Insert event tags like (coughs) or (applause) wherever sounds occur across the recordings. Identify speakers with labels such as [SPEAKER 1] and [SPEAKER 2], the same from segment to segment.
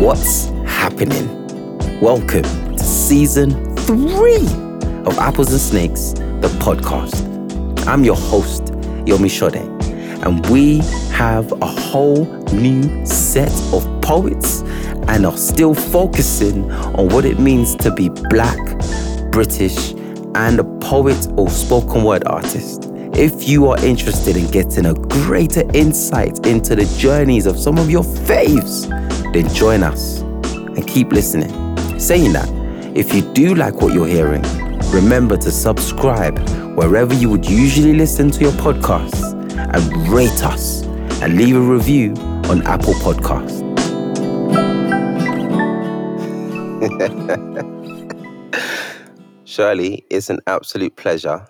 [SPEAKER 1] What's happening? Welcome to season three of Apples and Snakes, the podcast. I'm your host, Yomi Sode, and we have a whole new set of poets and are still focusing on what it means to be black, British, and a poet or spoken word artist. If you are interested in getting a greater insight into the journeys of some of your faves, then join us and keep listening. Saying that, if you do like what you're hearing, remember to subscribe wherever you would usually listen to your podcasts and rate us and leave a review on Apple Podcasts. (laughs) Shirley, it's an absolute pleasure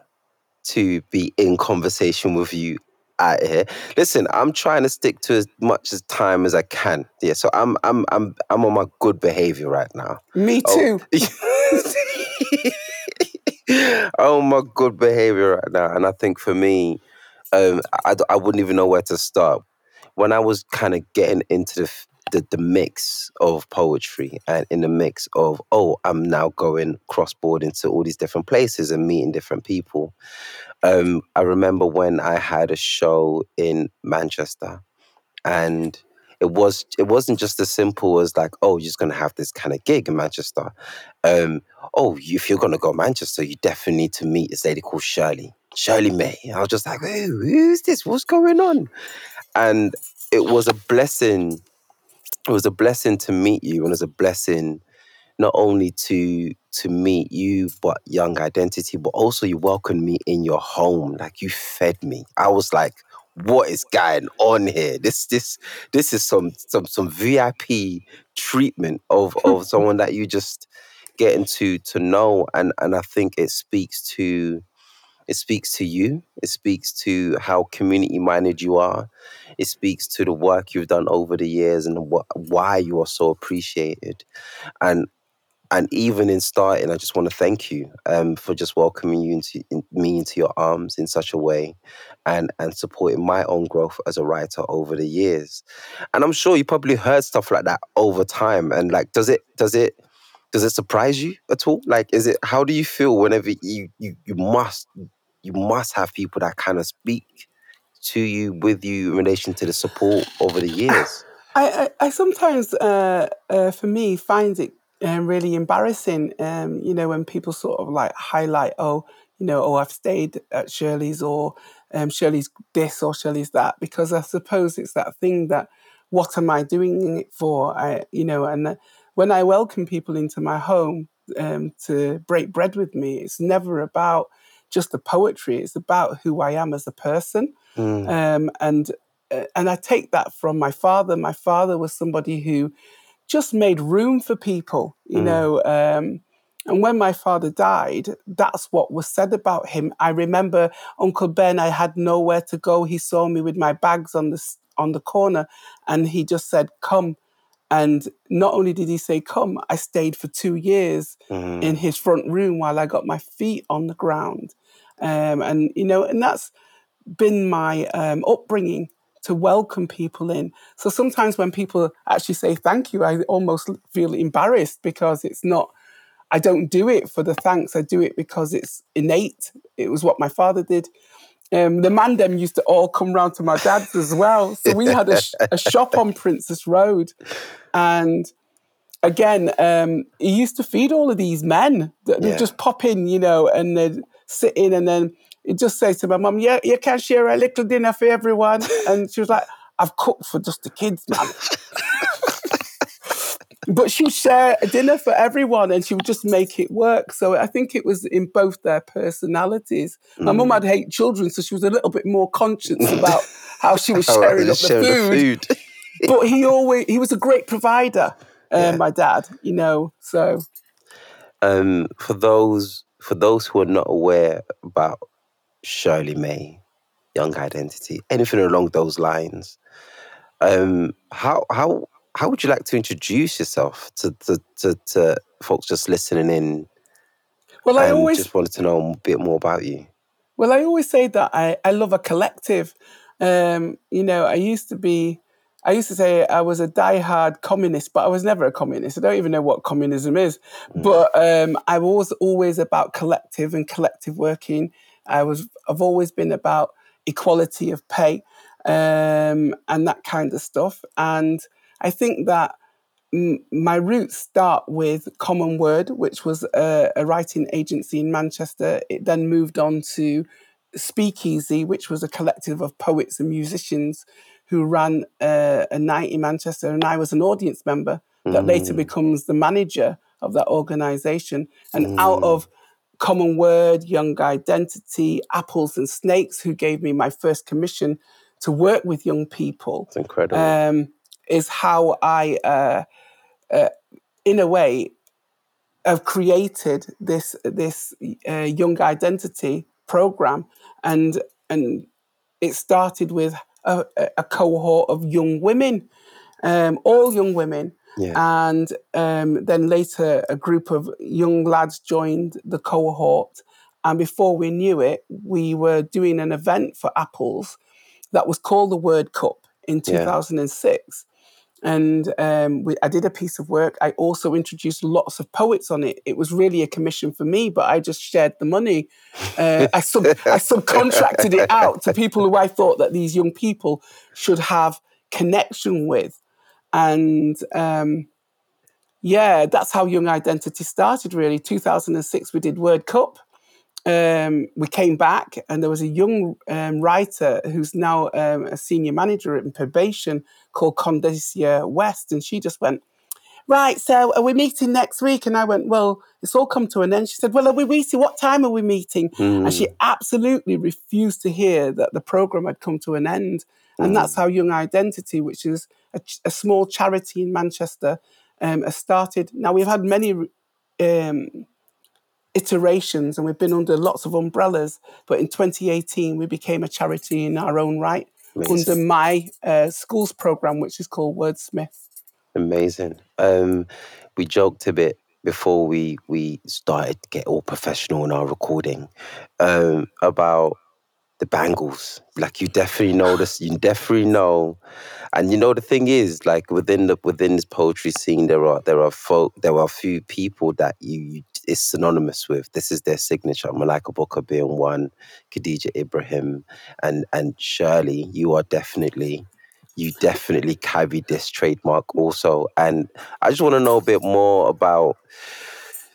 [SPEAKER 1] to be in conversation with you out here. Listen, I'm trying to stick to as much as time as I can. Yeah, so I'm I'm I'm I'm on my good behavior right now.
[SPEAKER 2] Me too. (laughs)
[SPEAKER 1] Oh, oh my good behavior right now, and I think for me, um, I I wouldn't even know where to start. When I was kind of getting into the, the the mix of poetry and in the mix of oh, I'm now going cross board into all these different places and meeting different people. Um, I remember when I had a show in Manchester, and it was it wasn't just as simple as like, oh, you're just gonna have this kind of gig in Manchester. Um, oh, if you're gonna go Manchester, you definitely need to meet this lady called Shirley, Shirley May. I was just like, Who, who's this? What's going on? And it was a blessing. It was a blessing to meet you, and it was a blessing not only to to meet you but young identity but also you welcomed me in your home. Like you fed me. I was like what is going on here? This this this is some some some vip treatment of of (laughs) someone that you just getting to to know. And and i think it speaks to it speaks to you. It speaks to how community minded you are. It speaks to the work you've done over the years and what, why you are so appreciated. And and even in starting, I just want to thank you um, for just welcoming you into in, me into your arms in such a way, and and supporting my own growth as a writer over the years. And I'm sure you probably heard stuff like that over time. And like, does it does it does it surprise you at all? Like, is it how do you feel whenever you you you must you must have people that kind of speak to you with you in relation to the support over the (coughs) years?
[SPEAKER 2] I, I, I sometimes, uh, uh, for me, find it um, really embarrassing. Um, you know, when people sort of like highlight, oh, you know, oh, I've stayed at Shirley's or um, Shirley's this or Shirley's that, because I suppose it's that thing that what am I doing it for? I, you know, and uh, when I welcome people into my home um, to break bread with me, it's never about just the poetry. It's about who I am as a person,
[SPEAKER 1] Mm,
[SPEAKER 2] um, and uh, and I take that from my father. My father was somebody who just made room for people, you
[SPEAKER 1] mm,
[SPEAKER 2] know. Um, and when my father died, that's what was said about him. I remember Uncle Ben. I had nowhere to go. He saw me with my bags on the on the corner, and he just said, "Come." And not only did he say, "Come," I stayed for two years in
[SPEAKER 1] mm,
[SPEAKER 2] his front room while I got my feet on the ground. Um, and you know, and that's been my um, upbringing to welcome people in. So sometimes when people actually say thank you, I almost feel embarrassed because it's not, I don't do it for the thanks. I do it because it's innate. It was what my father did. Um, the mandem used to all come round to my dad's as well. So we had a, sh- a shop on Princess Road. And again, um, he used to feed all of these men. that
[SPEAKER 1] yeah.
[SPEAKER 2] just pop in, you know, and they'd sit in and then he'd just say to my mum, Yeah, you can share a little dinner for everyone. And she was like, I've cooked for just the kids, man. (laughs) but she would share a dinner for everyone and she would just make it work. So I think it was in both their personalities. My mum
[SPEAKER 1] Mm.
[SPEAKER 2] had eight children, so she was a little bit more conscious about (laughs) how she was sharing up the food.
[SPEAKER 1] the food. (laughs)
[SPEAKER 2] But he always he was a great provider, uh,
[SPEAKER 1] Yeah.
[SPEAKER 2] my dad, you know. So
[SPEAKER 1] Um, for those for those who are not aware about Shirley May, Young Identity, anything along those lines, um, how how how would you like to introduce yourself to to, to, to folks just listening in
[SPEAKER 2] well I always
[SPEAKER 1] just wanted to know a bit more about you?
[SPEAKER 2] Well, I always say that I, I love a collective. Um, you know, I used to be I used to say I was a die-hard communist, but I was never a communist. I don't even know what communism is. Mm. But um, I was always about collective and collective working. I was. I've always been about equality of pay um, and that kind of stuff. And I think that m- my roots start with Common Word, which was a, a writing agency in Manchester. It then moved on to Speakeasy, which was a collective of poets and musicians who ran uh, a night in Manchester, and I was an audience member that mm. later becomes the manager of that organization. And mm. out of Common Word, Young Identity, Apples and Snakes, who gave me my first commission to work with young people.
[SPEAKER 1] It's incredible. Um,
[SPEAKER 2] is how I, uh, uh, in a way, have created this this uh, young identity program, and and it started with a, a cohort of young women, um, all young women. Yeah. And um, then later, a group of young lads joined the cohort. And before we knew it, we were doing an event for Apples that was called the Word Cup in 2006. And um, we, I did a piece of work. I also introduced lots of poets on it. It was really a commission for me, but I just shared the money. Uh, I, sub, I subcontracted it out to people who I thought that these young people should have connection with. And um, yeah, that's how Young Identity started, really. 2006, we did Word Cup um, we came back and there was a young um, writer who's now um, a senior manager in probation called Condacia West. And she just went, Right, so are we meeting next week? And I went, Well, it's all come to an end. She said, Well, are we meeting? What time are we meeting? Mm. And she hmm. absolutely refused to hear that the program had come to an end. Mm. And that's hmm. how Young Identity, which is a, a small charity in Manchester, um, has started. Now, we've had many um, iterations and we've been under lots of umbrellas. But in 2018, we became a charity in our own right Amazing. under my uh, schools program, which is called Wordsmith.
[SPEAKER 1] Amazing. Um, we joked a bit before we we started to get all professional in our recording um, about the bangles. Like you definitely know this. You definitely know and you know the thing is, like within the within this poetry scene, there are there are folk there are a few people that you, you is synonymous with. This is their signature. Malaika Booker being one, Khadijah Ibrahiim, and and Shirley. You are definitely you definitely carry this trademark also. And I just want to know a bit more about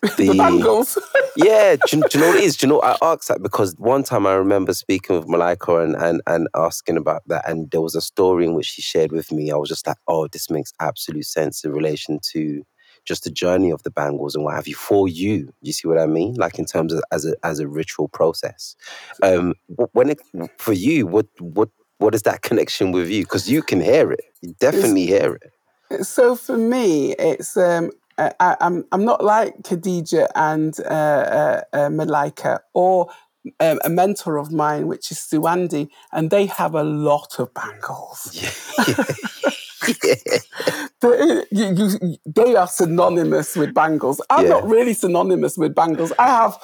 [SPEAKER 1] (laughs)
[SPEAKER 2] the, the bangles. (laughs)
[SPEAKER 1] yeah, do, do, you know what it is? Do you know I asked that because one time I remember speaking with Malaika and, and and asking about that, and there was a story in which she shared with me. I was just like, oh, this makes absolute sense in relation to just the journey of the bangles and what have you for you. You see what I mean? Like in terms of as a as a ritual process. Um, when it for you, what what what is that (laughs) connection with you? Because you can hear it. You definitely it's, hear
[SPEAKER 2] it. So for me, it's um, I, am I'm, I'm not like Khadija and uh, uh, uh, Malaika or um, a mentor of mine, which is Suandi, and they have a lot of bangles. (laughs) Yeah. they, you, you, they are synonymous with bangles. I'm yeah. not really synonymous with bangles. I have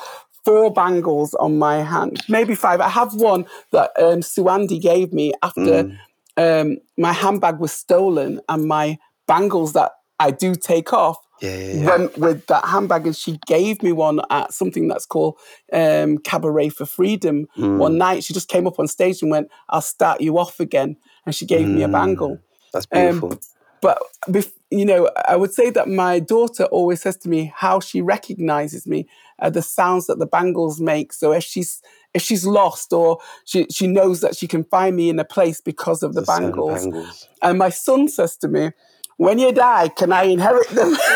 [SPEAKER 2] four bangles on my hand, maybe five. I have one that um, Suandi gave me after mm. um, my handbag was stolen and my bangles that I do take off
[SPEAKER 1] yeah, yeah, yeah.
[SPEAKER 2] went with that handbag and she gave me one at something that's called um, Cabaret for Freedom. Mm. One night she just came up on stage and went, I'll start you off again. And she gave mm. me a bangle.
[SPEAKER 1] That's beautiful. Um,
[SPEAKER 2] but, you know, I would say that my daughter always says to me how she recognizes me uh, the sounds that the bangles make. So if she's if she's lost or she, she knows that she can find me in a place because of the, the bangles. bangles. And my son says to me, when you die, can I inherit them? (laughs)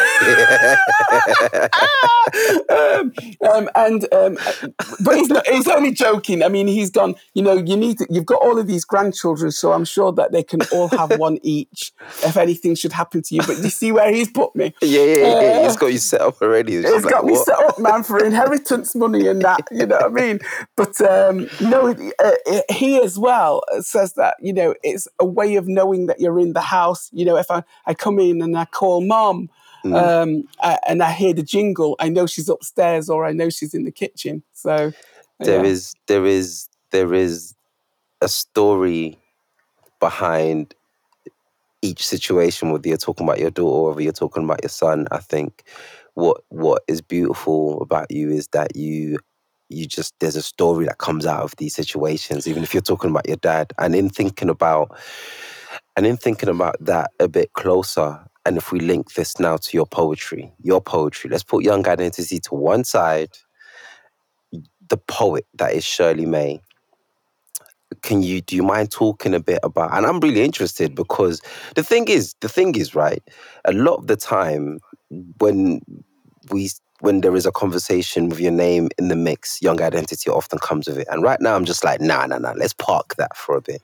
[SPEAKER 2] um, um, and um, but he's, not, he's only joking. I mean, he's gone. You know, you need to, you've got all of these grandchildren, so I'm sure that they can all have (laughs) one each if anything should happen to you. But you see where he's put me?
[SPEAKER 1] Yeah, yeah, yeah. Uh, he's got you set up already.
[SPEAKER 2] He's like, got what? me set up, man, for inheritance money and that. You know what I mean? But um, no, uh, he as well says that you know it's a way of knowing that you're in the house. You know, if I, I come in and I call mom. Mm. Um, I, and I hear the jingle. I know she's upstairs, or I know she's in the kitchen. So
[SPEAKER 1] there yeah. is, there is, there is a story behind each situation, whether you're talking about your daughter or whether you're talking about your son, I think what what is beautiful about you is that you you just there's a story that comes out of these situations, even if you're talking about your dad. And in thinking about and in thinking about that a bit closer, and if we link this now to your poetry, your poetry, let's put young identity to one side. The poet that is Shirley May. Can you do you mind talking a bit about and I'm really interested because the thing is the thing is right a lot of the time when we when there is a conversation with your name in the mix, young identity often comes with it. And right now, I'm just like, nah, nah, nah. Let's park that for a bit,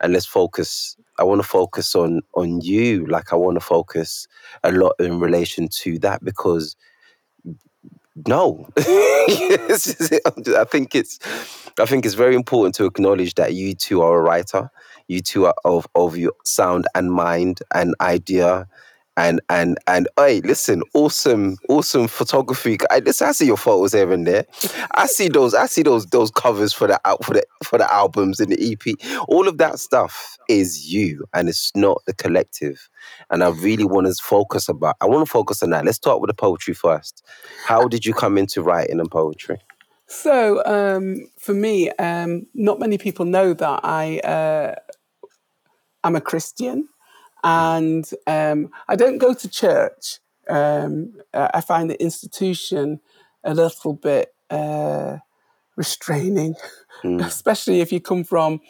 [SPEAKER 1] and let's focus. I want to focus on on you. Like I want to focus a lot in relation to that because no, (laughs) I think it's I think it's very important to acknowledge that you too are a writer. You too are of of your sound and mind and idea and and and hey, listen, awesome, awesome photography. I listen, I see your photos here and there. I see those, I see those those covers for the out for the for the albums and the EP. All of that stuff is you, and it's not the collective. And I really want to focus about. I want to focus on that. Let's start with the poetry first. How did you come into writing and poetry?
[SPEAKER 2] So um, for me, um, not many people know that I uh, I'm a Christian. And um, I don't go to church. Um, I find the institution a little bit uh, restraining, mm. (laughs) especially if you come from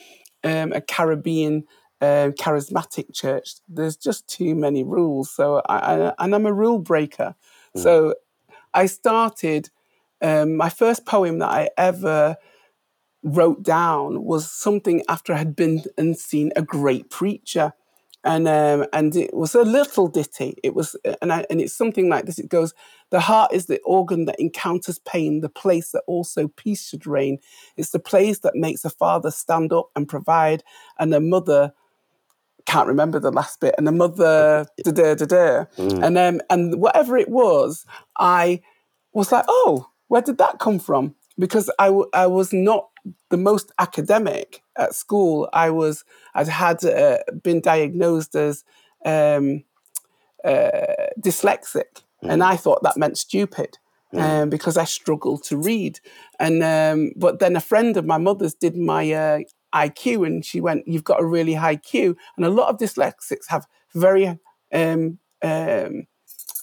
[SPEAKER 2] um, a Caribbean uh, charismatic church. There's just too many rules. So I, I and I'm a rule breaker. Mm. So I started. Um, my first poem that I ever wrote down was something after I had been and seen a great preacher and um, and it was a little ditty. It was, and I, and it's something like this. It goes, "The heart is the organ that encounters pain, the place that also peace should reign. It's the place that makes a father stand up and provide, and a mother." Can't remember the last bit, and a mother, (laughs) da da da da, mm. and um, and whatever it was, I was like, oh, where did that come from? Because I, w- I was not the most academic at school. I was I'd had uh, been diagnosed as um, uh, dyslexic, mm. and I thought that meant stupid. Mm. Um, because I struggled to read, and um, but then a friend of my mother's did my uh, IQ, and she went, "You've got a really high Q," and a lot of dyslexics have very um, um,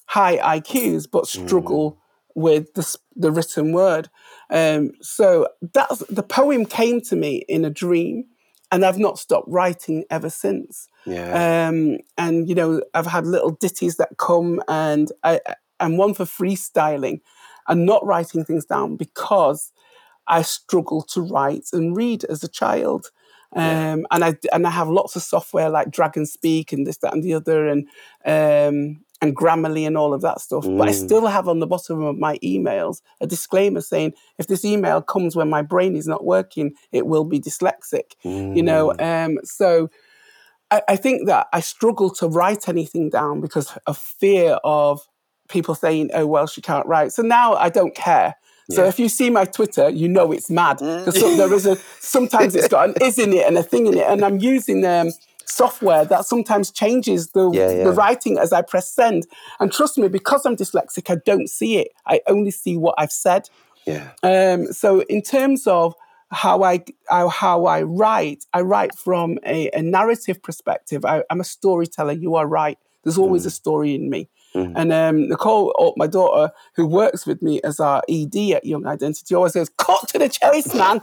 [SPEAKER 2] high IQs, but mm. struggle mm. With the, the written word. Um, so that's the poem came to me in a dream, and I've not stopped writing ever since.
[SPEAKER 1] Yeah.
[SPEAKER 2] Um, and you know, I've had little ditties that come, and I and one for freestyling, and not writing things down because I struggled to write and read as a child. Um, yeah. and I and I have lots of software like Dragon Speak and this, that, and the other, and um, and Grammarly and all of that stuff. Mm. But I mm. still have on the bottom of my emails a disclaimer saying if this email comes when my brain is not working, it will be dyslexic. Mm. You know, mm. um, so I, I think that I struggle to write anything down because of fear of people saying, "Oh well, she can't write." So now I don't care. So if you see my Twitter, you know it's mad because mm. there is a sometimes it's got an is in it and a thing in it, and I'm using um, software that sometimes changes the, yeah, yeah. the writing as I press send. And trust me, because I'm dyslexic, I don't see it. I only see what I've said.
[SPEAKER 1] Yeah.
[SPEAKER 2] Um, so in terms of how I how I write, I write from a, a narrative perspective. I, am a storyteller. You are right. There's always mm. a story in me. Mm. And um, Nicole, oh, my daughter, who works with me as our ED at Young Identity, always says, "Cut to the chase, man."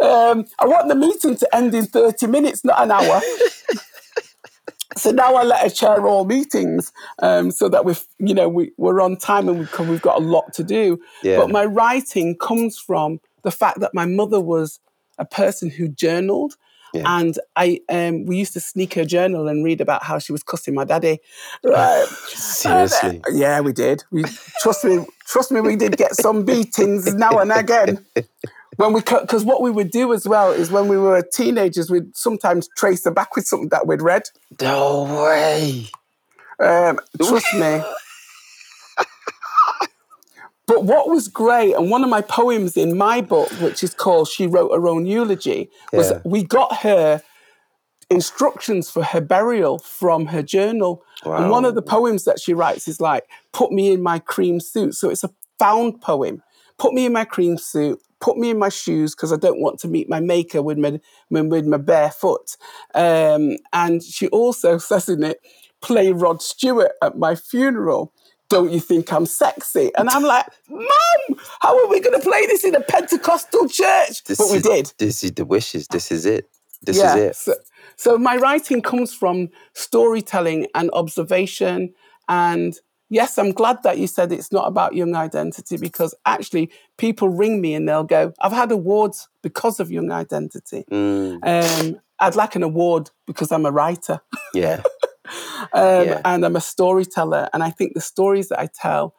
[SPEAKER 2] Um, I want the meeting to end in 30 minutes, not an hour. (laughs) so now I let her chair all meetings um, so that we've, you know, we, we're on time and we've, we've got a lot to do. Yeah. But my writing comes from the fact that my mother was a person who journaled. Yeah. And I, um, we used to sneak her journal and read about how she was cussing my daddy. Right? (laughs)
[SPEAKER 1] Seriously?
[SPEAKER 2] Uh, yeah, we did. We trust me. Trust me, we did get some beatings now and again (laughs) when we because what we would do as well is when we were teenagers, we'd sometimes trace her back with something that we'd read.
[SPEAKER 1] No way.
[SPEAKER 2] Um, trust me. (laughs) But what was great, and one of my poems in my book, which is called She Wrote Her Own Eulogy, was yeah. we got her instructions for her burial from her journal. And one of the poems that she writes is like, Put me in my cream suit. So it's a found poem. Put me in my cream suit, put me in my shoes because I don't want to meet my maker with my, with my bare foot. Um, and she also (laughs) says in it, play Rod Stewart at my funeral. Don't you think I'm sexy? And I'm like, Mom, how are we going to play this in a Pentecostal church?
[SPEAKER 1] This
[SPEAKER 2] but we
[SPEAKER 1] is,
[SPEAKER 2] did.
[SPEAKER 1] This is the wishes. This is it. This
[SPEAKER 2] yeah.
[SPEAKER 1] is it.
[SPEAKER 2] So, so my writing comes from storytelling and observation and yes, I'm glad that you said it's not about young identity because actually people ring me and they'll go, I've had awards because of young identity.
[SPEAKER 1] Mm,
[SPEAKER 2] Um, I'd like an award because I'm a writer
[SPEAKER 1] yeah. (laughs)
[SPEAKER 2] um,
[SPEAKER 1] Yeah.
[SPEAKER 2] and I'm a storyteller. And I think the stories that I tell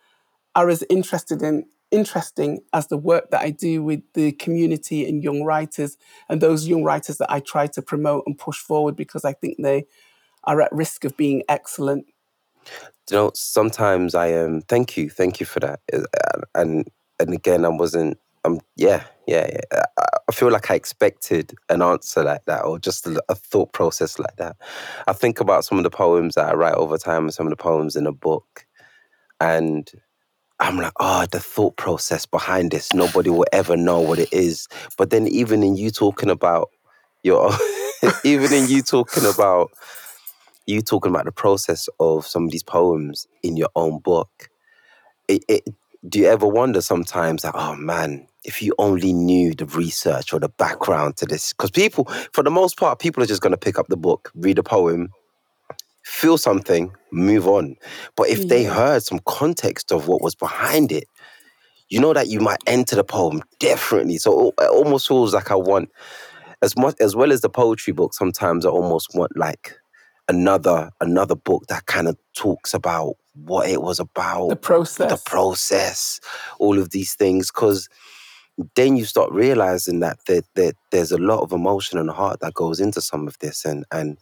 [SPEAKER 2] are as interested in interesting as the work that I do with the community and young writers and those young writers that I try to promote and push forward because I think they are at risk of being excellent.
[SPEAKER 1] You know sometimes i um thank you thank you for that Uh, and and again i wasn't um yeah yeah, yeah. I, I feel like i expected an answer like that or just a, a thought process like that i think about some of the poems that i write over time and some of the poems in a book and i'm like oh the thought process behind this nobody will ever know what it is but then even in you talking about your (laughs) even in you talking about you talking about the process of some of these poems in your own book, it, it, do you ever wonder sometimes that, oh man, if you only knew the research or the background to this? Because people, for the most part, people are just going to pick up the book, read a poem, feel something, move on. But if they heard some context of what was behind it, you know that you might enter the poem differently. So it almost feels like I want, as much as well as the poetry book, sometimes I almost want like another another book that kind of talks about what it was about
[SPEAKER 2] The process.
[SPEAKER 1] the process all of these things because then you start realizing that, that, that there's a lot of emotion and heart that goes into some of this and and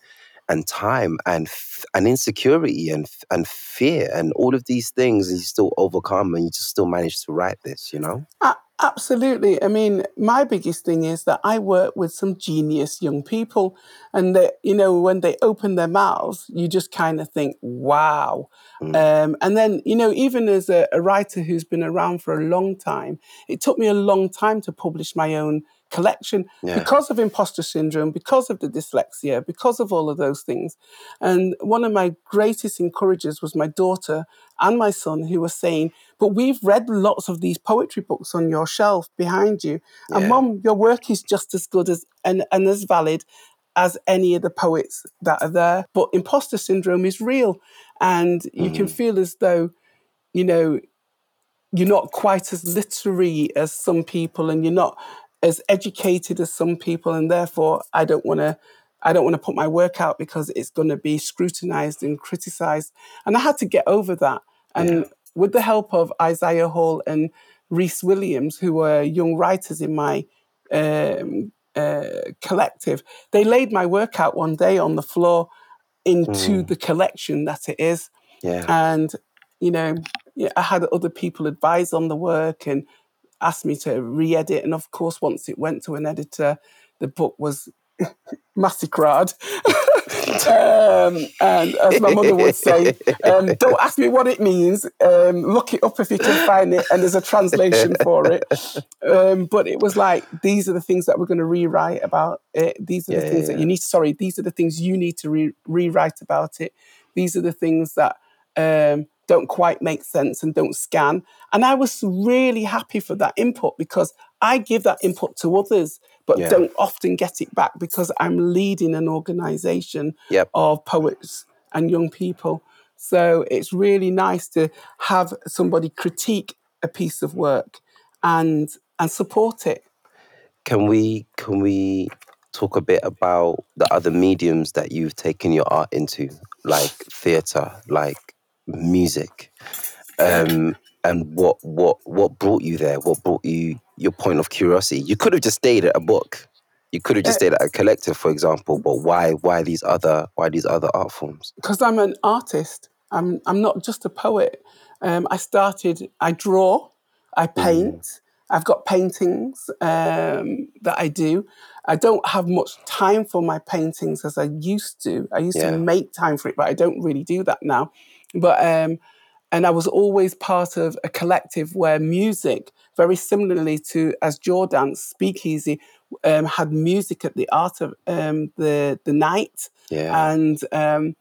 [SPEAKER 1] and time and f- and insecurity and f- and fear and all of these things and you still overcome and you just still manage to write this you know
[SPEAKER 2] A- absolutely. I mean, my biggest thing is that I work with some genius young people, and that you know when they open their mouths, you just kind of think, "Wow." Um, and then you know, even as a, a writer who's been around for a long time, it took me a long time to publish my own collection
[SPEAKER 1] Yeah.
[SPEAKER 2] because of imposter syndrome, because of the dyslexia, because of all of those things. And one of my greatest encouragers was my daughter and my son, who were saying, But we've read lots of these poetry books on your shelf behind you. And
[SPEAKER 1] Yeah.
[SPEAKER 2] mom, your work is just as good as and, and as valid as any of the poets that are there. But imposter syndrome is real. And you can mm. feel as though, you know, you're not quite as literary as some people and you're not as educated as some people and therefore I don't want to I don't want to put my work out because it's going to be scrutinized and criticized and I had to get over that and with the help of Isaiah Hall and Reese Williams who were young writers in my um, uh, collective they laid my work out one day on the floor into the collection that it is.
[SPEAKER 1] Yeah.
[SPEAKER 2] And you know i had other people advise on the work and asked me to re-edit. And of course once it went to an editor the book was (laughs) massacred (laughs) um, and as my mother would say um, (laughs) don't ask me what it means. Um, look it up if you can find it and there's a translation for it. Um, but it was like these are the things that we're going to rewrite about it. These are the things
[SPEAKER 1] yeah,
[SPEAKER 2] that you need sorry these are the things you need to re- rewrite about it. These are the things that um, don't quite make sense and don't scan. And I was really happy for that input because I give that input to others, but
[SPEAKER 1] Yeah.
[SPEAKER 2] don't often get it back because I'm leading an organization
[SPEAKER 1] Yep.
[SPEAKER 2] of poets and young people. So it's really nice to have somebody critique a piece of work and and support it.
[SPEAKER 1] can we can we talk a bit about the other mediums that you've taken your art into like theater like music um and what what what brought you there what brought you your point of curiosity you could have just stayed at a book you could have just stayed at a collective for example but why why these other why these other art forms
[SPEAKER 2] because I'm an artist. I'm I'm not just a poet. Um, I started. I draw. I paint. I've got paintings um, that I do. I don't have much time for my paintings as I used to. I used
[SPEAKER 1] Yeah.
[SPEAKER 2] to make time for it, but I don't really do that now. But um, and I was always part of a collective where music, very similarly to as Jordan Speakeasy, um, had music at the art of um, the the night,
[SPEAKER 1] Yeah.
[SPEAKER 2] and um,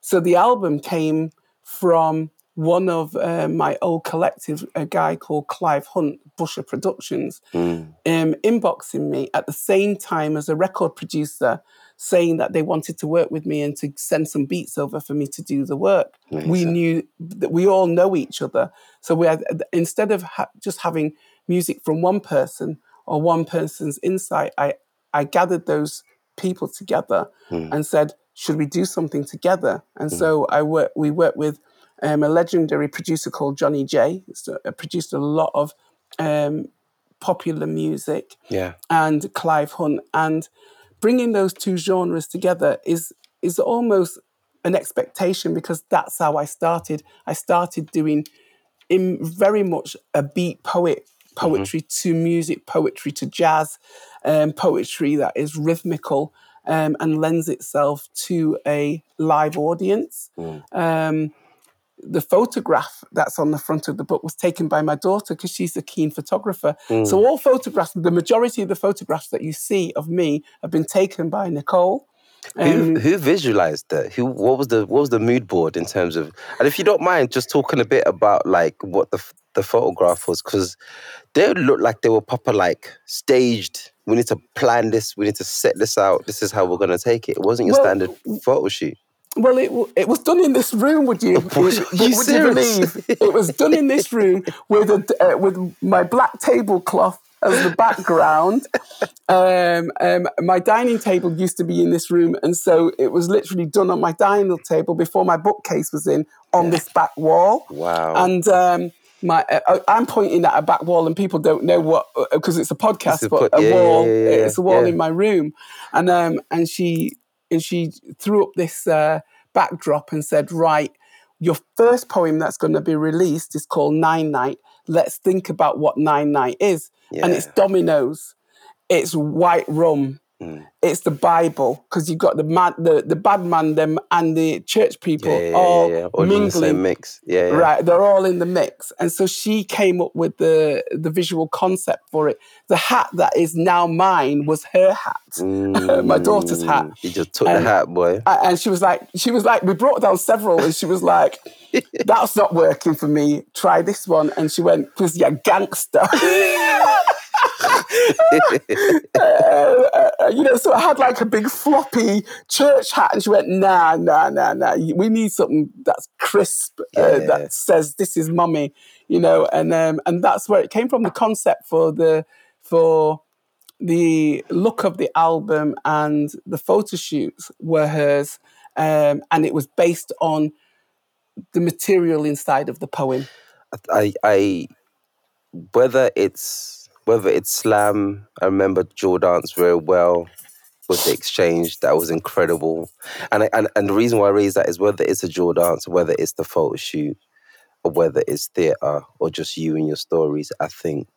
[SPEAKER 2] so the album came from one of uh, my old collective, a guy called Clive Hunt, Busher Productions,
[SPEAKER 1] Mm.
[SPEAKER 2] um, inboxing me at the same time as a record producer saying that they wanted to work with me and to send some beats over for me to do the work. We knew that we all know each other. So we had, instead of ha- just having music from one person or one person's insight, I, I gathered those people together
[SPEAKER 1] Mm.
[SPEAKER 2] and said, should we do something together? And so I work, we worked with um, a legendary producer called Johnny J. He's, uh, produced a lot of um, popular music
[SPEAKER 1] Yeah.
[SPEAKER 2] and Clive Hunt. And bringing those two genres together is is almost an expectation because that's how I started. I started doing in very much a beat poet poetry to music, poetry to jazz, um, poetry that is rhythmical um, and lends itself to a live audience.
[SPEAKER 1] Mm.
[SPEAKER 2] Um, the photograph that's on the front of the book was taken by my daughter because she's a keen photographer.
[SPEAKER 1] Mm.
[SPEAKER 2] So all photographs, the majority of the photographs that you see of me have been taken by Nicole.
[SPEAKER 1] Who,
[SPEAKER 2] Um,
[SPEAKER 1] who visualized that? Who what was the what was the mood board in terms of? And if you don't mind, just talking a bit about like what the the photograph was, because they looked like they were proper like staged. We need to plan this. We need to set this out. This is how we're gonna take it. It wasn't your
[SPEAKER 2] Well,
[SPEAKER 1] standard photo shoot.
[SPEAKER 2] Well, it, it was done in this room. Would you? Would,
[SPEAKER 1] you
[SPEAKER 2] would you believe (laughs) it was done in this room with a, uh, with my black tablecloth as the background? Um, um, my dining table used to be in this room, and so it was literally done on my dining table before my bookcase was in on this back wall.
[SPEAKER 1] Wow.
[SPEAKER 2] And um, my, uh, I'm pointing at a back wall, and people don't know what because it's a podcast,
[SPEAKER 1] It's a
[SPEAKER 2] but a wall.
[SPEAKER 1] yeah, yeah,
[SPEAKER 2] it's a wall in my room, and um, and she and she threw up this uh, backdrop and said, "Right, your first poem that's going to be released is called Nine Night. Let's think about what Nine Night is, and it's dominoes, it's white rum."
[SPEAKER 1] Mm.
[SPEAKER 2] It's the Bible because you've got the mad, the, the bad man, them and the church people
[SPEAKER 1] yeah, yeah,
[SPEAKER 2] all
[SPEAKER 1] yeah. All in the
[SPEAKER 2] mingling
[SPEAKER 1] same mix. Yeah, yeah.
[SPEAKER 2] Right, they're all in the mix, and so she came up with the the visual concept for it. The hat that is now mine was her hat, (laughs) my daughter's hat,
[SPEAKER 1] Mm. You just took the hat, boy.
[SPEAKER 2] And she was like, she was like, we brought down several, and she was like, (laughs) that's not working for me. Try this one, and she went, because you're gangster. (laughs) uh, (laughs) you know, so I had like a big floppy church hat, and she went, "Nah, nah, nah, nah. We need something that's crisp, uh,
[SPEAKER 1] Yeah.
[SPEAKER 2] that says this is mummy." You know, and um, and that's where it came from. The concept for the for the look of the album and the photo shoots were hers, um, and it was based on the material inside of the poem.
[SPEAKER 1] I, I, whether it's whether it's slam, I remember Joe dance very well with the exchange. That was incredible, and and and the reason why I raise that is whether it's a Joe dance, whether it's the photo shoot, or whether it's theatre or just you and your stories. I think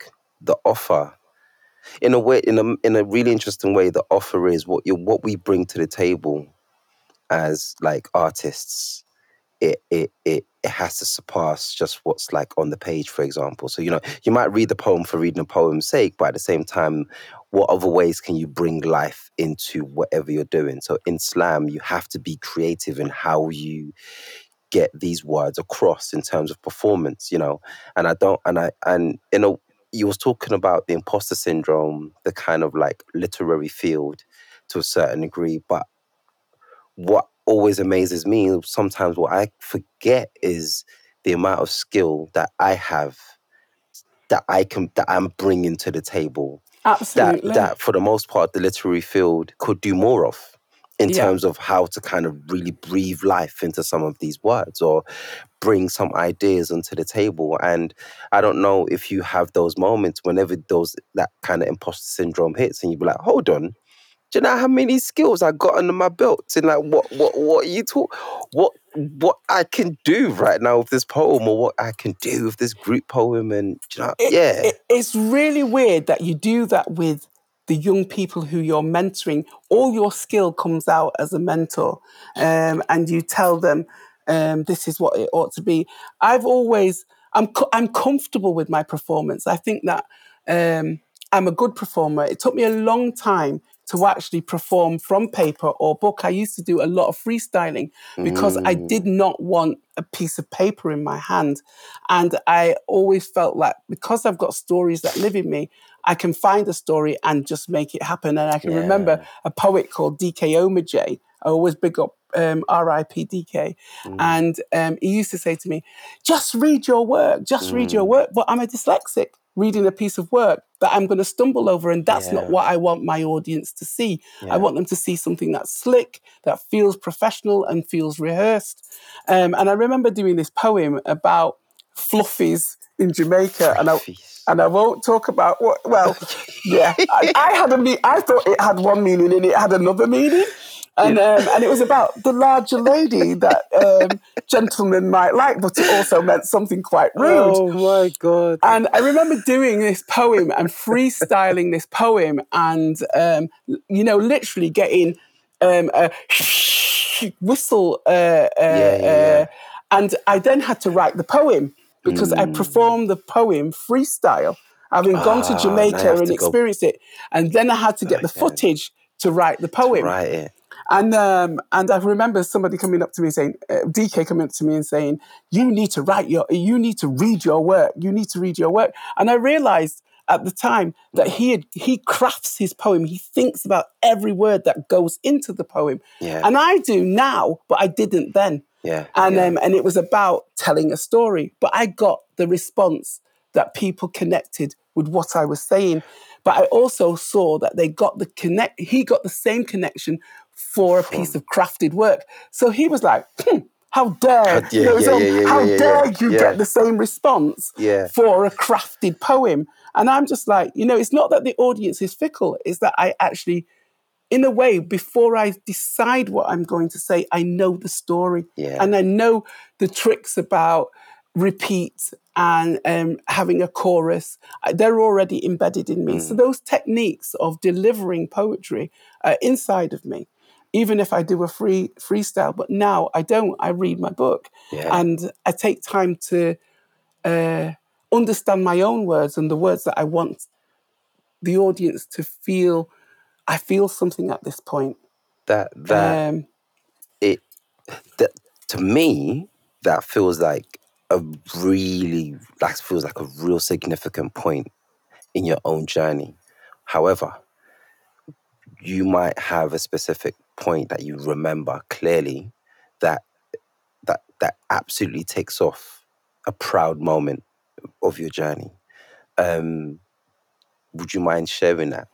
[SPEAKER 1] the offer, in a way, in a in a really interesting way, the offer is what you what we bring to the table as like artists it it it it has to surpass just what's like on the page, for example. So you know, you might read the poem for reading the poem's sake, but at the same time, what other ways can you bring life into whatever you're doing? So in slam, you have to be creative in how you get these words across in terms of performance, you know. And I don't and I and in a you was talking about the imposter syndrome, the kind of like literary field to a certain degree, but what always amazes me sometimes what i forget is the amount of skill that i have that i can that i'm bringing to the table
[SPEAKER 2] Absolutely.
[SPEAKER 1] that that for the most part the literary field could do more of in
[SPEAKER 2] Yeah.
[SPEAKER 1] terms of how to kind of really breathe life into some of these words or bring some ideas onto the table and i don't know if you have those moments whenever those that kind of imposter syndrome hits and you be like hold on do you know how many skills I got under my belt? And like what what what you talk what what I can do right now with this poem or what I can do with this group poem and do you know
[SPEAKER 2] It-
[SPEAKER 1] yeah.
[SPEAKER 2] it- it's really weird that you do that with the young people who you're mentoring, all your skill comes out as a mentor, um, and you tell them um, this is what it ought to be. I've always I'm co- I'm comfortable with my performance. I think that um, I'm a good performer. It took me a long time to actually perform from paper or book. I used to do a lot of freestyling because I did not want a piece of paper in my hand. And I always felt like because I've got stories that live in me, I can find a story and just make it happen. And I can remember a poet called DK Omajay. I always big up um, R.I.P. DK. And um, he used to say to me, just read your work, just read your work. But I'm a dyslexic reading a piece of work that I'm going to stumble over. And that's not what I want my audience to see.
[SPEAKER 1] Yeah.
[SPEAKER 2] I want them to see something that's slick, that feels professional and feels rehearsed. Um, and I remember doing this poem about fluffies in Jamaica. And I, and I won't talk about what. Well, (laughs) yeah, I, I had a me. I thought it had one meaning and it had another meaning, and um, and it was about the larger lady that um, gentlemen might like, but it also meant something quite rude.
[SPEAKER 1] Oh my god.
[SPEAKER 2] And I remember doing this poem and freestyling this poem, and um, you know, literally getting um, a whistle. Uh, uh,
[SPEAKER 1] Yeah, yeah, yeah.
[SPEAKER 2] Uh, and I then had to write the poem because
[SPEAKER 1] Mm.
[SPEAKER 2] I performed the poem freestyle, having gone
[SPEAKER 1] Ah,
[SPEAKER 2] to Jamaica
[SPEAKER 1] you have
[SPEAKER 2] and
[SPEAKER 1] to go
[SPEAKER 2] experienced it, and then I had to get the footage to write the poem.
[SPEAKER 1] Right it.
[SPEAKER 2] And um, and I remember somebody coming up to me saying, uh, DK coming up to me and saying, "You need to write your, you need to read your work. You need to read your work." And I realized at the time that he had, he crafts his poem. He thinks about every word that goes into the poem,
[SPEAKER 1] Yeah.
[SPEAKER 2] and I do now, but I didn't then.
[SPEAKER 1] Yeah.
[SPEAKER 2] And
[SPEAKER 1] yeah.
[SPEAKER 2] um, and it was about telling a story. But I got the response that people connected with what I was saying. But I also saw that they got the connect. He got the same connection for a piece of crafted work. So he was like, hmm, "How dare
[SPEAKER 1] yeah,
[SPEAKER 2] you know,
[SPEAKER 1] yeah,
[SPEAKER 2] so
[SPEAKER 1] yeah,
[SPEAKER 2] how dare you get the same response for a crafted poem?" And I'm just like, you know, it's not that the audience is fickle; it's that I actually in a way, before I decide what I'm going to say, I know the story.
[SPEAKER 1] Yeah.
[SPEAKER 2] And I know the tricks about repeat and um, having a chorus. They're already embedded in me.
[SPEAKER 1] Mm.
[SPEAKER 2] So those techniques of delivering poetry are inside of me. Even if I do a free freestyle, but now I don't. I read my book,
[SPEAKER 1] Yeah.
[SPEAKER 2] and I take time to uh, understand my own words and the words that I want the audience to feel. I feel something at this point.
[SPEAKER 1] that that
[SPEAKER 2] Um,
[SPEAKER 1] it that to me that feels like a really that feels like a real significant point in your own journey however you might have a specific point that you remember clearly that that that absolutely takes off a proud moment of your journey um would you mind sharing that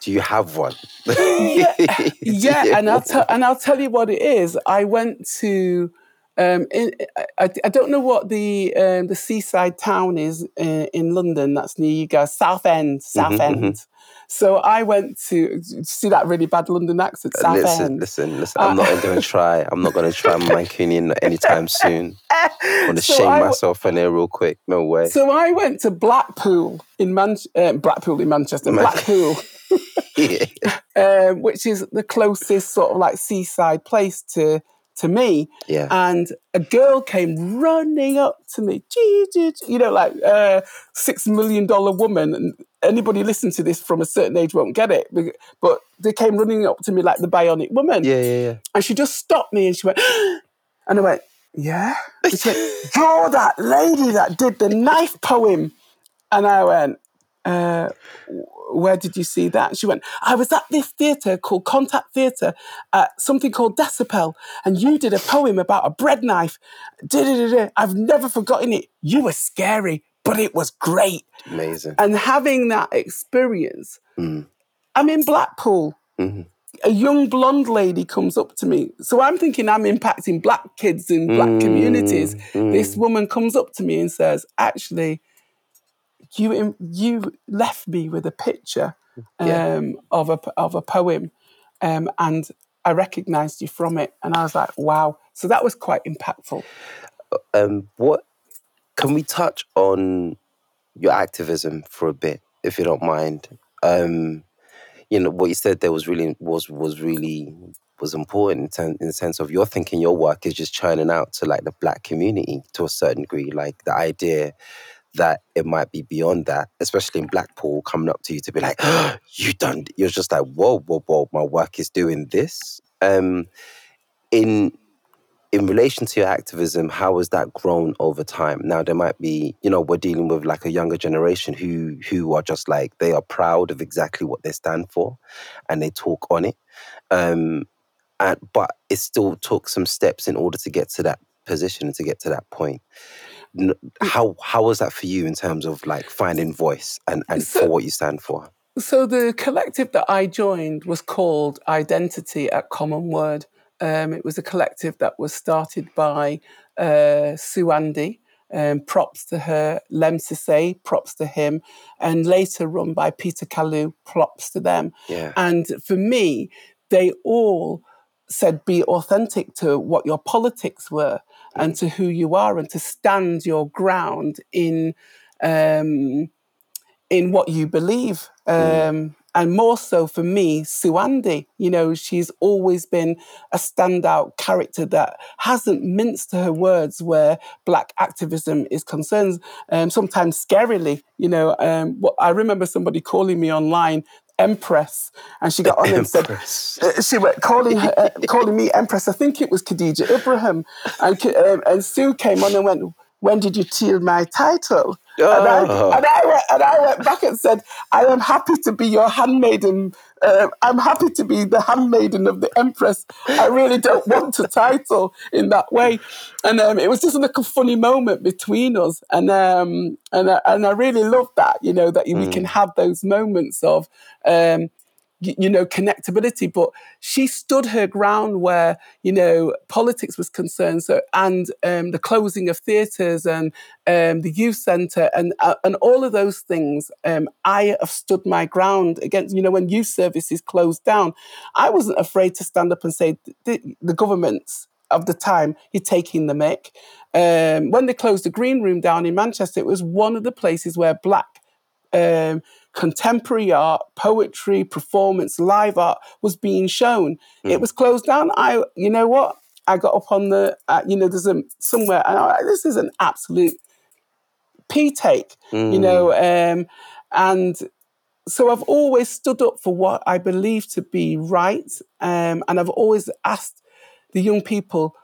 [SPEAKER 1] do you have one
[SPEAKER 2] yeah, (laughs) yeah, and I'll tell and I'll tell you what it is. I went to. Um, in, I, I don't know what the um, the seaside town is in, in London. That's near you guys, South End, South
[SPEAKER 1] Mhm,
[SPEAKER 2] End. So I went to see that really bad London accent, South
[SPEAKER 1] listen,
[SPEAKER 2] End.
[SPEAKER 1] listen, listen. I'm not going (laughs) to try. I'm not going to try Mancunian anytime soon. I'm going to
[SPEAKER 2] So
[SPEAKER 1] shame
[SPEAKER 2] I
[SPEAKER 1] myself in there real quick. No way.
[SPEAKER 2] So I went to Blackpool in Man- uh, Blackpool in Manchester,
[SPEAKER 1] Man-
[SPEAKER 2] Blackpool,
[SPEAKER 1] yeah. (laughs) (laughs)
[SPEAKER 2] um, which is the closest sort of like seaside place to to me.
[SPEAKER 1] yeah.
[SPEAKER 2] and a girl came running up to me, "Gee, gee, gee," you know, like a six million dollar woman. And anybody listening to this from a certain age won't get it, but they came running up to me like the bionic woman,
[SPEAKER 1] Yeah, yeah, yeah.
[SPEAKER 2] and she just stopped me and she went, (gasps) and I went, "Yeah," and she (laughs) went, "You're that lady that did the knife poem," and I went. Uh, where did you see that? She went, I was at this theatre called Contact Theatre at something called Decibel, and you did a poem about a bread knife. Da-da-da-da. I've never forgotten it. You were scary, but it was great.
[SPEAKER 1] Amazing.
[SPEAKER 2] And having that experience,
[SPEAKER 1] Mm.
[SPEAKER 2] I'm in Blackpool.
[SPEAKER 1] Mhm.
[SPEAKER 2] A young blonde lady comes up to me. So I'm thinking I'm impacting black kids in black
[SPEAKER 1] Mm,
[SPEAKER 2] communities.
[SPEAKER 1] mm.
[SPEAKER 2] This woman comes up to me and says, Actually, you you left me with a picture um,
[SPEAKER 1] Yeah.
[SPEAKER 2] of a of a poem, um, and I recognised you from it, and I was like, wow. So that was quite impactful.
[SPEAKER 1] Um, what can we touch on your activism for a bit, if you don't mind? Um, you know what you said there was really was was really was important in, in the sense of you're thinking your work is just churning out to like the black community to a certain degree like the idea that it might be beyond that especially in blackpool coming up to you to be like oh, you done you're just like whoa whoa whoa my work is doing this um in in relation to your activism, how has that grown over time? Now there might be, you know, we're dealing with like a younger generation who who are just like they are proud of exactly what they stand for, and they talk on it. Um, and but it still took some steps in order to get to that position and to get to that point. How how was that for you in terms of like finding voice and and so, for what you stand for?
[SPEAKER 2] So the collective that I joined was called Identity at Commonword. Um, it was a collective that was started by uh, SuAndi. Um, props to her, Lemn Sissay, props to him, and later run by Peter Kalu, props to them.
[SPEAKER 1] Yeah.
[SPEAKER 2] And for me, they all said be authentic to what your politics were. And to who you are and to stand your ground in um, in what you believe. Mm. Um, and more so for me, SuAndi. You know, she's always been a standout character that hasn't minced her words where black activism is concerned. Um, sometimes scarily, you know. Um, what, I remember somebody calling me online Empress, and she got on and said uh, she went calling her, uh, calling me Empress. I think it was Khadijah Ibrahiim, and um, and Sue came on and went, "When did you steal my title?" Oh. And, I, oh. and, I went, and I went back and said, I am happy to be your handmaiden. Uh, I'm happy to be the handmaiden of the Empress. I really don't want a title in that way. And um, it was just like a funny moment between us. And um, and, uh, and I really love that, you know, that mm. we can have those moments of, um, you know, connectability. But she stood her ground where, you know, politics was concerned. So, and um, the closing of theatres and um, the youth centre and uh, and all of those things, um, I have stood my ground against. You know, when youth services closed down, I wasn't afraid to stand up and say the, the governments of the time you're taking the mic. Um, when they closed the green room down in Manchester, it was one of the places where black um, contemporary art, poetry, performance, live art was being shown. Mm. It was closed down. I, you know what? I got up on the, uh, you know, there's a somewhere, and I, this is an absolute p take, mm. you know, mm. um, and so I've always stood up for what I believe to be right, um, and I've always asked the young people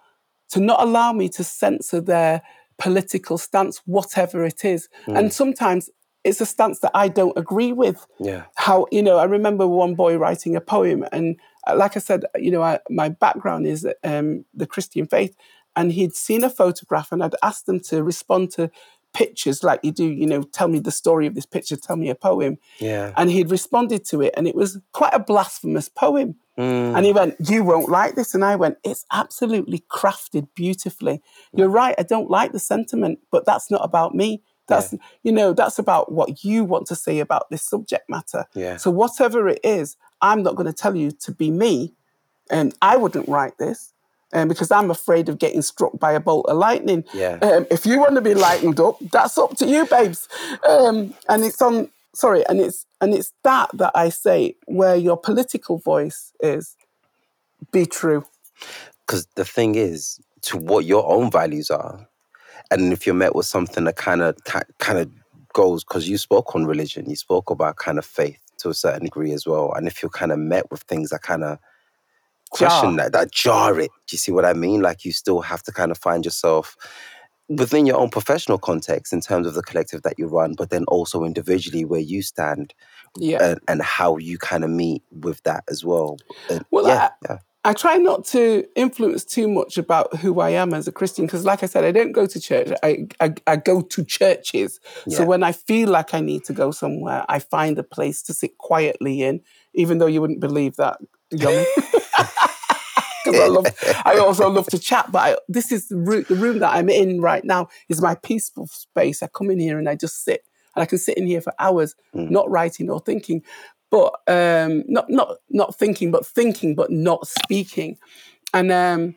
[SPEAKER 2] to not allow me to censor their political stance, whatever it is. Mm. And sometimes it's a stance that I don't agree with.
[SPEAKER 1] Yeah.
[SPEAKER 2] How, you know, I remember one boy writing a poem, and uh, like I said, you know, I, my background is um, the Christian faith, and he'd seen a photograph, and I'd asked them to respond to pictures like you do, you know, tell me the story of this picture, tell me a poem.
[SPEAKER 1] Yeah.
[SPEAKER 2] And he'd responded to it, and it was quite a blasphemous poem. Mm. And he went, You won't like this. And I went, It's absolutely crafted beautifully. You're right, I don't like the sentiment, but that's not about me. That's yeah. you know, that's about what you want to say about this subject matter.
[SPEAKER 1] Yeah.
[SPEAKER 2] So whatever it is, I'm not going to tell you to be me. And I wouldn't write this. Um, because I'm afraid of getting struck by a bolt of lightning.
[SPEAKER 1] Yeah.
[SPEAKER 2] Um, if you want to be lightened up, that's up to you, babes. Um, and it's on. Sorry, and it's and it's that that I say where your political voice is. Be true.
[SPEAKER 1] Because the thing is, to what your own values are, and if you're met with something that kind of kind of goes because you spoke on religion, you spoke about kind of faith to a certain degree as well, and if you're kind of met with things that kind of question that, that jar it, do you see what I mean? Like you still have to kind of find yourself within your own professional context in terms of the collective that you run, but then also individually where you stand
[SPEAKER 2] yeah.
[SPEAKER 1] and, and how you kind of meet with that as well.
[SPEAKER 2] And well, yeah, I, yeah. I try not to influence too much about who I am as a Christian because, like I said, I don't go to church. I I, I go to churches. Yeah. So when I feel like I need to go somewhere, I find a place to sit quietly in, even though you wouldn't believe that. Because (laughs) I love, I also love to chat. But I, this is the room, the room that I'm in right now is my peaceful space. I come in here and I just sit, and I can sit in here for hours, mm. not writing or thinking but um, not not not thinking, but thinking, but not speaking. And um,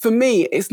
[SPEAKER 2] for me, it's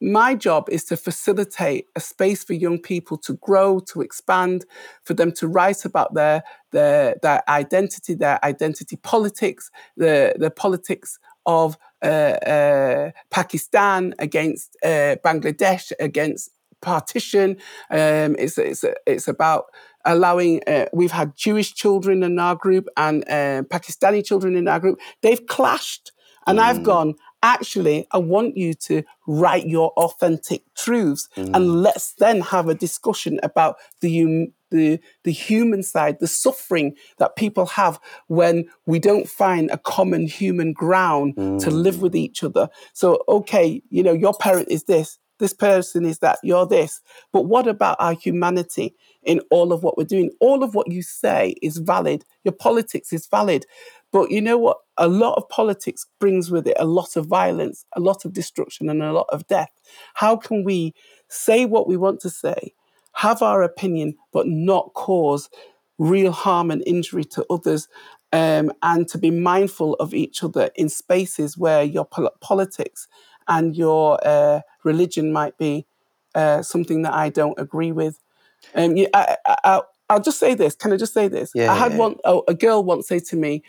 [SPEAKER 2] my job is to facilitate a space for young people to grow, to expand, for them to write about their their their identity, their identity politics, the the politics of uh, uh, Pakistan against uh, Bangladesh, against partition. Um, it's it's it's about allowing. Uh, we've had Jewish children in our group and uh, Pakistani children in our group. They've clashed, and mm. I've gone actually, I want you to write your authentic truths mm. and let's then have a discussion about the, the, the human side, the suffering that people have when we don't find a common human ground mm. to live with each other. So, okay, you know, your parent is this, this person is that, you're this. But what about our humanity in all of what we're doing? All of what you say is valid. Your politics is valid. But you know what? A lot of politics brings with it a lot of violence, a lot of destruction, and a lot of death. How can we say what we want to say, have our opinion, but not cause real harm and injury to others? Um, and to be mindful of each other in spaces where your pol- politics and your uh, religion might be uh, something that I don't agree with. Um, I, will just say this. Can I just say this?
[SPEAKER 1] Yeah,
[SPEAKER 2] I had one. Oh, a girl once say to me,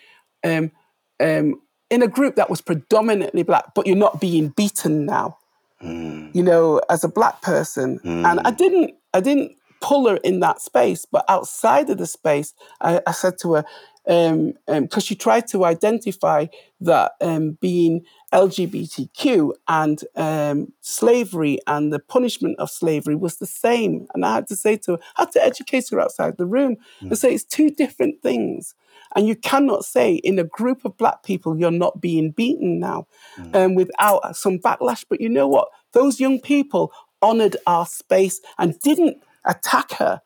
[SPEAKER 2] um, um, in a group that was predominantly black, but you're not being beaten now. Mm. You know, as a black person, mm. and I didn't, I didn't pull her in that space, but outside of the space, I, I said to her, because um, um, she tried to identify that um, being LGBTQ and um, slavery and the punishment of slavery was the same. And I had to say to her, I had to educate her outside the room mm. and say it's two different things. And you cannot say in a group of black people, you're not being beaten now mm. um, without some backlash. But you know what? Those young people honored our space and didn't attack her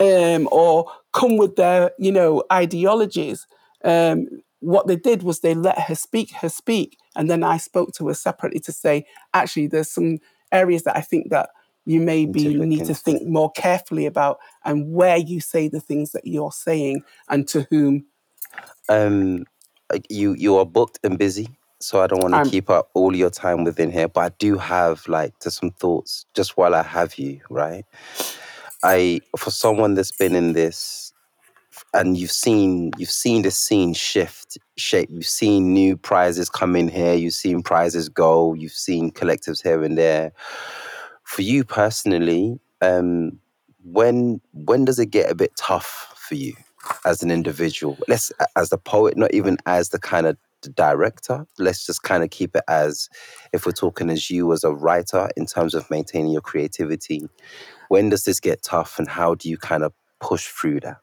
[SPEAKER 2] um, or come with their, you know, ideologies. Um, what they did was they let her speak her speak. And then I spoke to her separately to say, actually, there's some areas that I think that you maybe need to think more carefully about and where you say the things that you're saying and to whom
[SPEAKER 1] um, you you are booked and busy, so I don't want to keep up all your time within here. But I do have like just some thoughts just while I have you, right? I for someone that's been in this and you've seen you've seen the scene shift shape you've seen new prizes come in here you've seen prizes go you've seen collectives here and there for you personally um when when does it get a bit tough for you as an individual. Let's as the poet, not even as the kind of director. Let's just kind of keep it as if we're talking as you as a writer in terms of maintaining your creativity. When does this get tough, and how do you kind of push through that?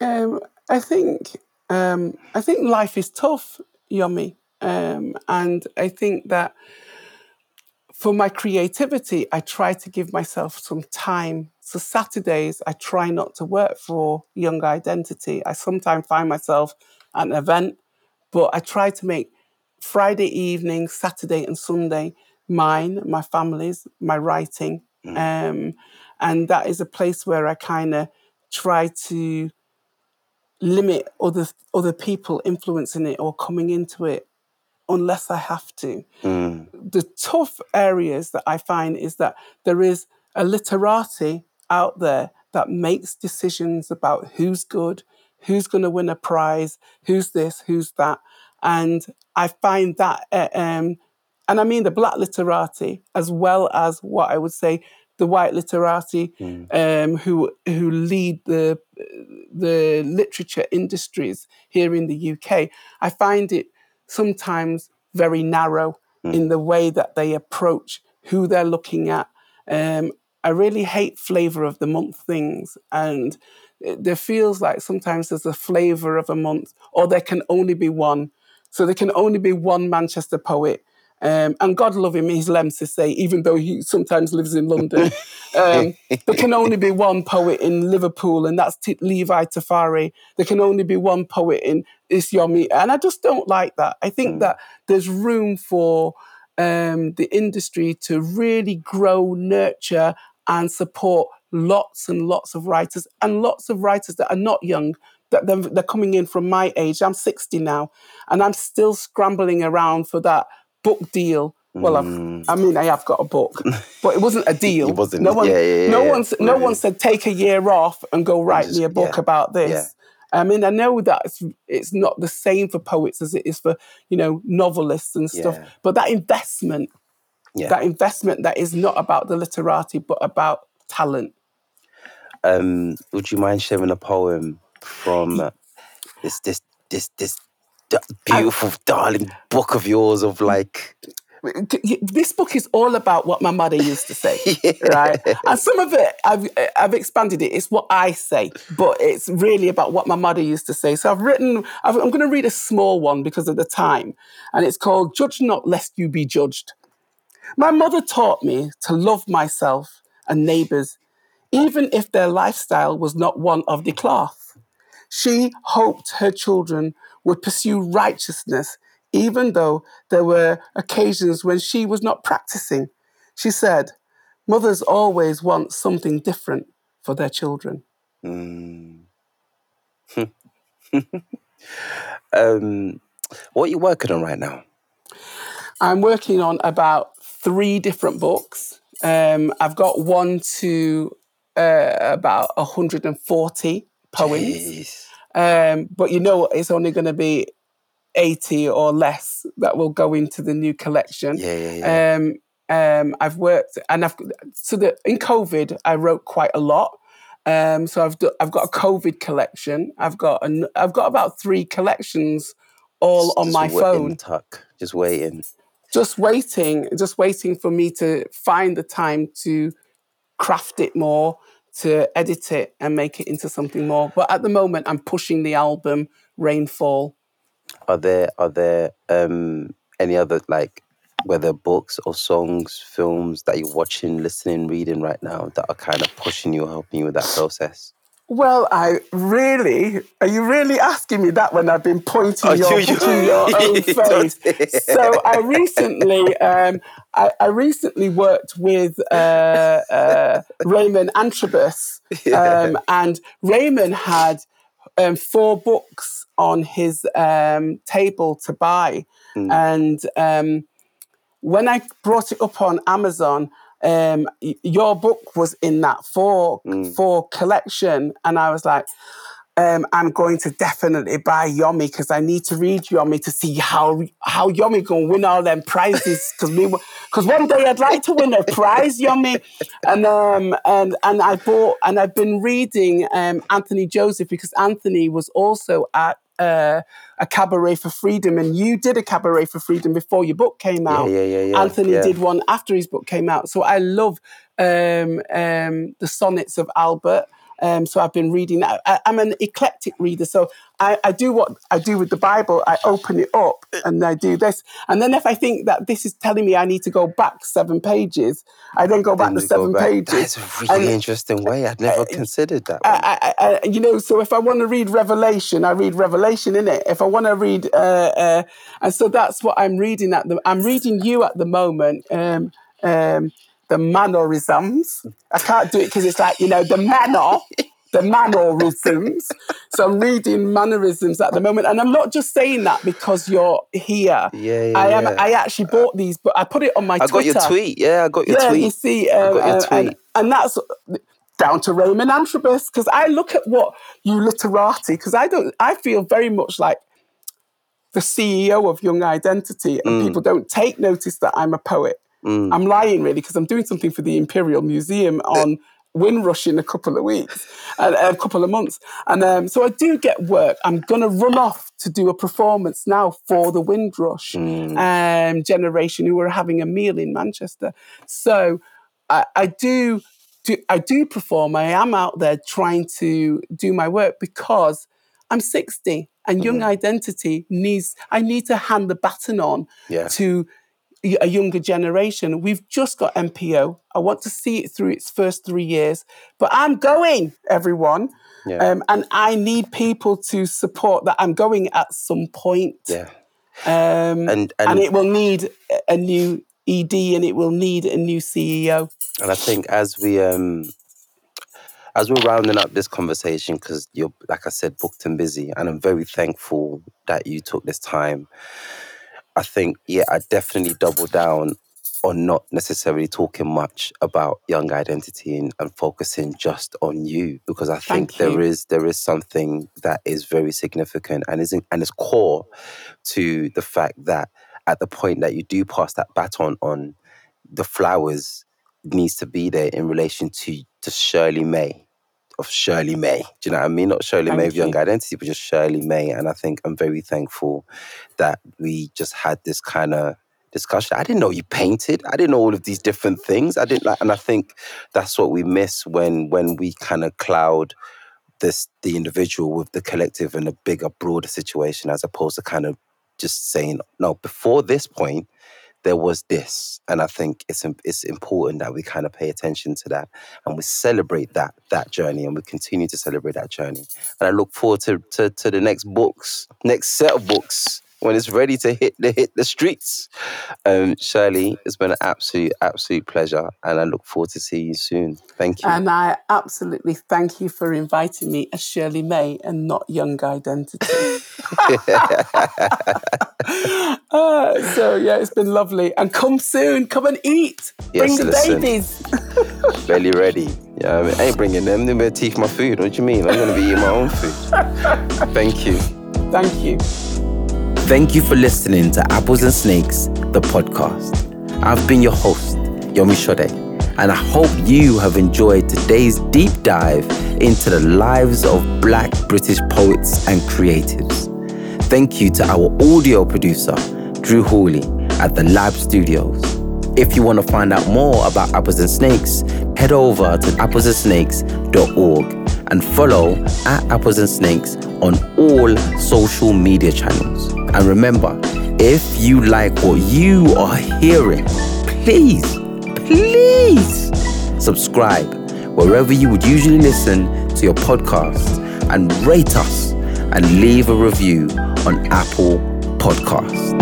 [SPEAKER 2] Um, I think um, I think life is tough, Yomi, um, and I think that for my creativity, I try to give myself some time so Saturdays, I try not to work for Young Identity. I sometimes find myself at an event, but I try to make Friday evening, Saturday, and Sunday mine, my family's, my writing. Mm. Um, and that is a place where I kind of try to limit other other people influencing it or coming into it unless I have to. Mm. The tough areas that I find is that there is a literati out there that makes decisions about who's good, who's going to win a prize, who's this, who's that. And I find that, uh, um, and I mean the black literati as well as what I would say the white literati mm. um, who who lead the the literature industries here in the UK. I find it sometimes very narrow mm. in the way that they approach who they're looking at. Um, I really hate flavor of the month things. And it, there feels like sometimes there's a flavor of a month, or there can only be one. So there can only be one Manchester poet. Um, and God love him, he's Lemn Sissay, even though he sometimes lives in London. Um, (laughs) there can only be one poet in Liverpool, and that's T- Levi Tafari. There can only be one poet in Isyomi. And I just don't like that. I think mm. that there's room for um, the industry to really grow, nurture, and support lots and lots of writers and lots of writers that are not young that they're, they're coming in from my age i'm 60 now and i'm still scrambling around for that book deal Well, I've, I mean, I have got a book, (laughs) but it wasn't a deal.
[SPEAKER 1] It wasn't-
[SPEAKER 2] No one,
[SPEAKER 1] yeah, yeah,
[SPEAKER 2] no
[SPEAKER 1] yeah,
[SPEAKER 2] one, no one said take a year off and go write
[SPEAKER 1] just-
[SPEAKER 2] me a book about this. I mean, I know that it's, it's not the same for poets as it is for you know novelists and stuff. But that investment, that investment that is not about the literati, but about talent.
[SPEAKER 1] Um, would you mind sharing a poem from this this this this d- beautiful, darling book of yours of like
[SPEAKER 2] this book is all about what my mother used to say, (laughs) right? And some of it, I've I've expanded it. It's what I say, but it's really about what my mother used to say. So I've written. I've, I'm going to read a small one because of the time, and it's called "Judge Not, Lest You Be Judged." My mother taught me to love myself and neighbours, even if their lifestyle was not one of the cloth. She hoped her children would pursue righteousness, even though there were occasions when she was not practicing. She said, Mothers always want something different for their children.
[SPEAKER 1] mm. (laughs) um, what are you working on right now?
[SPEAKER 2] I'm working on about three different books. Um, I've got one to uh, about 140 poems.
[SPEAKER 1] Jeez.
[SPEAKER 2] Um, but you know, it's only going to be 80 or less that will go into the new collection.
[SPEAKER 1] Yeah, yeah, yeah.
[SPEAKER 2] Um, um, I've worked and I've so that in COVID I wrote quite a lot. Um, so I've do, I've got a COVID collection. I've got an, I've got about three collections all on
[SPEAKER 1] Just
[SPEAKER 2] my phone,
[SPEAKER 1] tuck, just waiting.
[SPEAKER 2] just waiting, just waiting for me to find the time to craft it more, to edit it and make it into something more. But at the moment, I'm pushing the album Rainfall.
[SPEAKER 1] Are there are there um any other like whether books or songs, films that you're watching, listening, reading right now that are kind of pushing you, helping you with that process?
[SPEAKER 2] Well, I really, are you really asking me that when I've been pointing
[SPEAKER 1] Oh,
[SPEAKER 2] your,
[SPEAKER 1] you-
[SPEAKER 2] to your (laughs) own face? so I recently, um, I, I recently worked with uh, uh, Raymond Antrobus, (laughs) um, and Raymond had um, four books on his um, table to buy, and um, when I brought it up on Amazon, um, your book was in that four four collection, and I was like, um, I'm going to definitely buy Yomi because I need to read Yomi to see how how Yomi gonna win all them prizes. Because we because one day I'd like to win a prize, Yomi, and um and and I bought and I've been reading um Anthony Joseph because Anthony was also at. Uh, a cabaret for freedom, and you did a cabaret for freedom before your book came out.
[SPEAKER 1] yeah, yeah, yeah,
[SPEAKER 2] Anthony
[SPEAKER 1] yeah.
[SPEAKER 2] did one after his book came out. So I love um, um, the sonnets of Albert. Um, so I've been reading that. I, I'm an eclectic reader. So I, I do what I do with the Bible. I open it up and I do this. And then if I think that this is telling me I need to go back seven pages, I then go back
[SPEAKER 1] Then
[SPEAKER 2] the seven
[SPEAKER 1] back.
[SPEAKER 2] pages.
[SPEAKER 1] That's a really
[SPEAKER 2] And-
[SPEAKER 1] interesting way. I'd never considered that.
[SPEAKER 2] I, I, I, you know, so if I want to read Revelation, I read Revelation in it. If I want to read, uh, uh, and so that's what I'm reading at the. I'm reading you at the moment. Um, um, the Manorisms. I can't do it because it's like you know the manner, the Manorisms. So I'm reading Manorisms at the moment, and I'm not just saying that because you're here.
[SPEAKER 1] Yeah, yeah,
[SPEAKER 2] I am.
[SPEAKER 1] yeah.
[SPEAKER 2] I actually bought these, but I put it on my. Twitter.
[SPEAKER 1] I got your tweet. Yeah, I got your
[SPEAKER 2] Yeah,
[SPEAKER 1] tweet.
[SPEAKER 2] you see,
[SPEAKER 1] I
[SPEAKER 2] um,
[SPEAKER 1] got your
[SPEAKER 2] and, and, and that's down to Raymond Antrobus because I look at what you literati because I don't. I feel very much like the CEO of Young Identity, and
[SPEAKER 1] Mm.
[SPEAKER 2] people don't take notice that I'm a poet. I'm lying really because I'm doing something for the Imperial Museum on Windrush in a couple of weeks, and a couple of months, and um, so I do get work. I'm gonna run off to do a performance now for the Windrush um, generation who are having a meal in Manchester. So I, I do. Do, I do perform. I am out there trying to do my work because I'm 60 and Young Identity needs, I need to hand the baton on
[SPEAKER 1] Yeah.
[SPEAKER 2] to a younger generation. We've just got NPO. I want to see it through its first three years, but I'm going, everyone.
[SPEAKER 1] Yeah.
[SPEAKER 2] Um, and I need people to support that I'm going at some point.
[SPEAKER 1] Yeah.
[SPEAKER 2] Um,
[SPEAKER 1] And
[SPEAKER 2] and,
[SPEAKER 1] and
[SPEAKER 2] it will need a- new ED and it will need a new CEO.
[SPEAKER 1] And I think as we um as we're rounding up this conversation, because you're like I said, booked and busy, and I'm very thankful that you took this time. I think, yeah, I definitely double down on not necessarily talking much about young identity and, and focusing just on you because I think
[SPEAKER 2] Thank
[SPEAKER 1] there
[SPEAKER 2] you.
[SPEAKER 1] is there is something that is very significant and is in, and is core to the fact that at the point that you do pass that baton on, the flowers needs to be there in relation to to Shirley May of Shirley May. Do you know what I mean? Not Shirley May
[SPEAKER 2] Thank
[SPEAKER 1] of Young. Identity, but just Shirley May. And I think I'm very thankful that we just had this kind of discussion. I didn't know you painted. I didn't know all of these different things. I didn't like, and I think that's what we miss when when we kind of cloud this the individual with the collective and a bigger, broader situation, as opposed to kind of just saying, no, before this point, there was this, and I think it's it's important that we kind of pay attention to that and we celebrate that that journey, and we continue to celebrate that journey. And I look forward to to, to the next books, next set of books when it's ready to hit the hit the streets. Um, Shirley, it's been an absolute absolute pleasure, and I look forward to seeing you soon. Thank you.
[SPEAKER 2] And I absolutely thank you for inviting me as Shirley May and not Young Identity. Uh, (laughs) (laughs) so yeah, it's been lovely. And come soon, come and eat. Bring
[SPEAKER 1] Yes,
[SPEAKER 2] the
[SPEAKER 1] listen.
[SPEAKER 2] babies. (laughs)
[SPEAKER 1] Belly ready. Yeah, I, mean, I ain't bringing them. They're teeth my food. What do you mean? I'm gonna be eating my own food. Thank you.
[SPEAKER 2] Thank you.
[SPEAKER 1] Thank you for listening to Apples and Snakes, the podcast. I've been your host, Yomi Sode, and I hope you have enjoyed today's deep dive into the lives of Black British poets and creatives. Thank you to our audio producer, Drew Hawley, at the Lab Studios. If you want to find out more about Apples and Snakes, head over to applesandsnakes.org and follow at Apples and Snakes on all social media channels. And remember, if you like what you are hearing, please, please subscribe wherever you would usually listen to your podcast and rate us and leave a review on Apple Podcasts.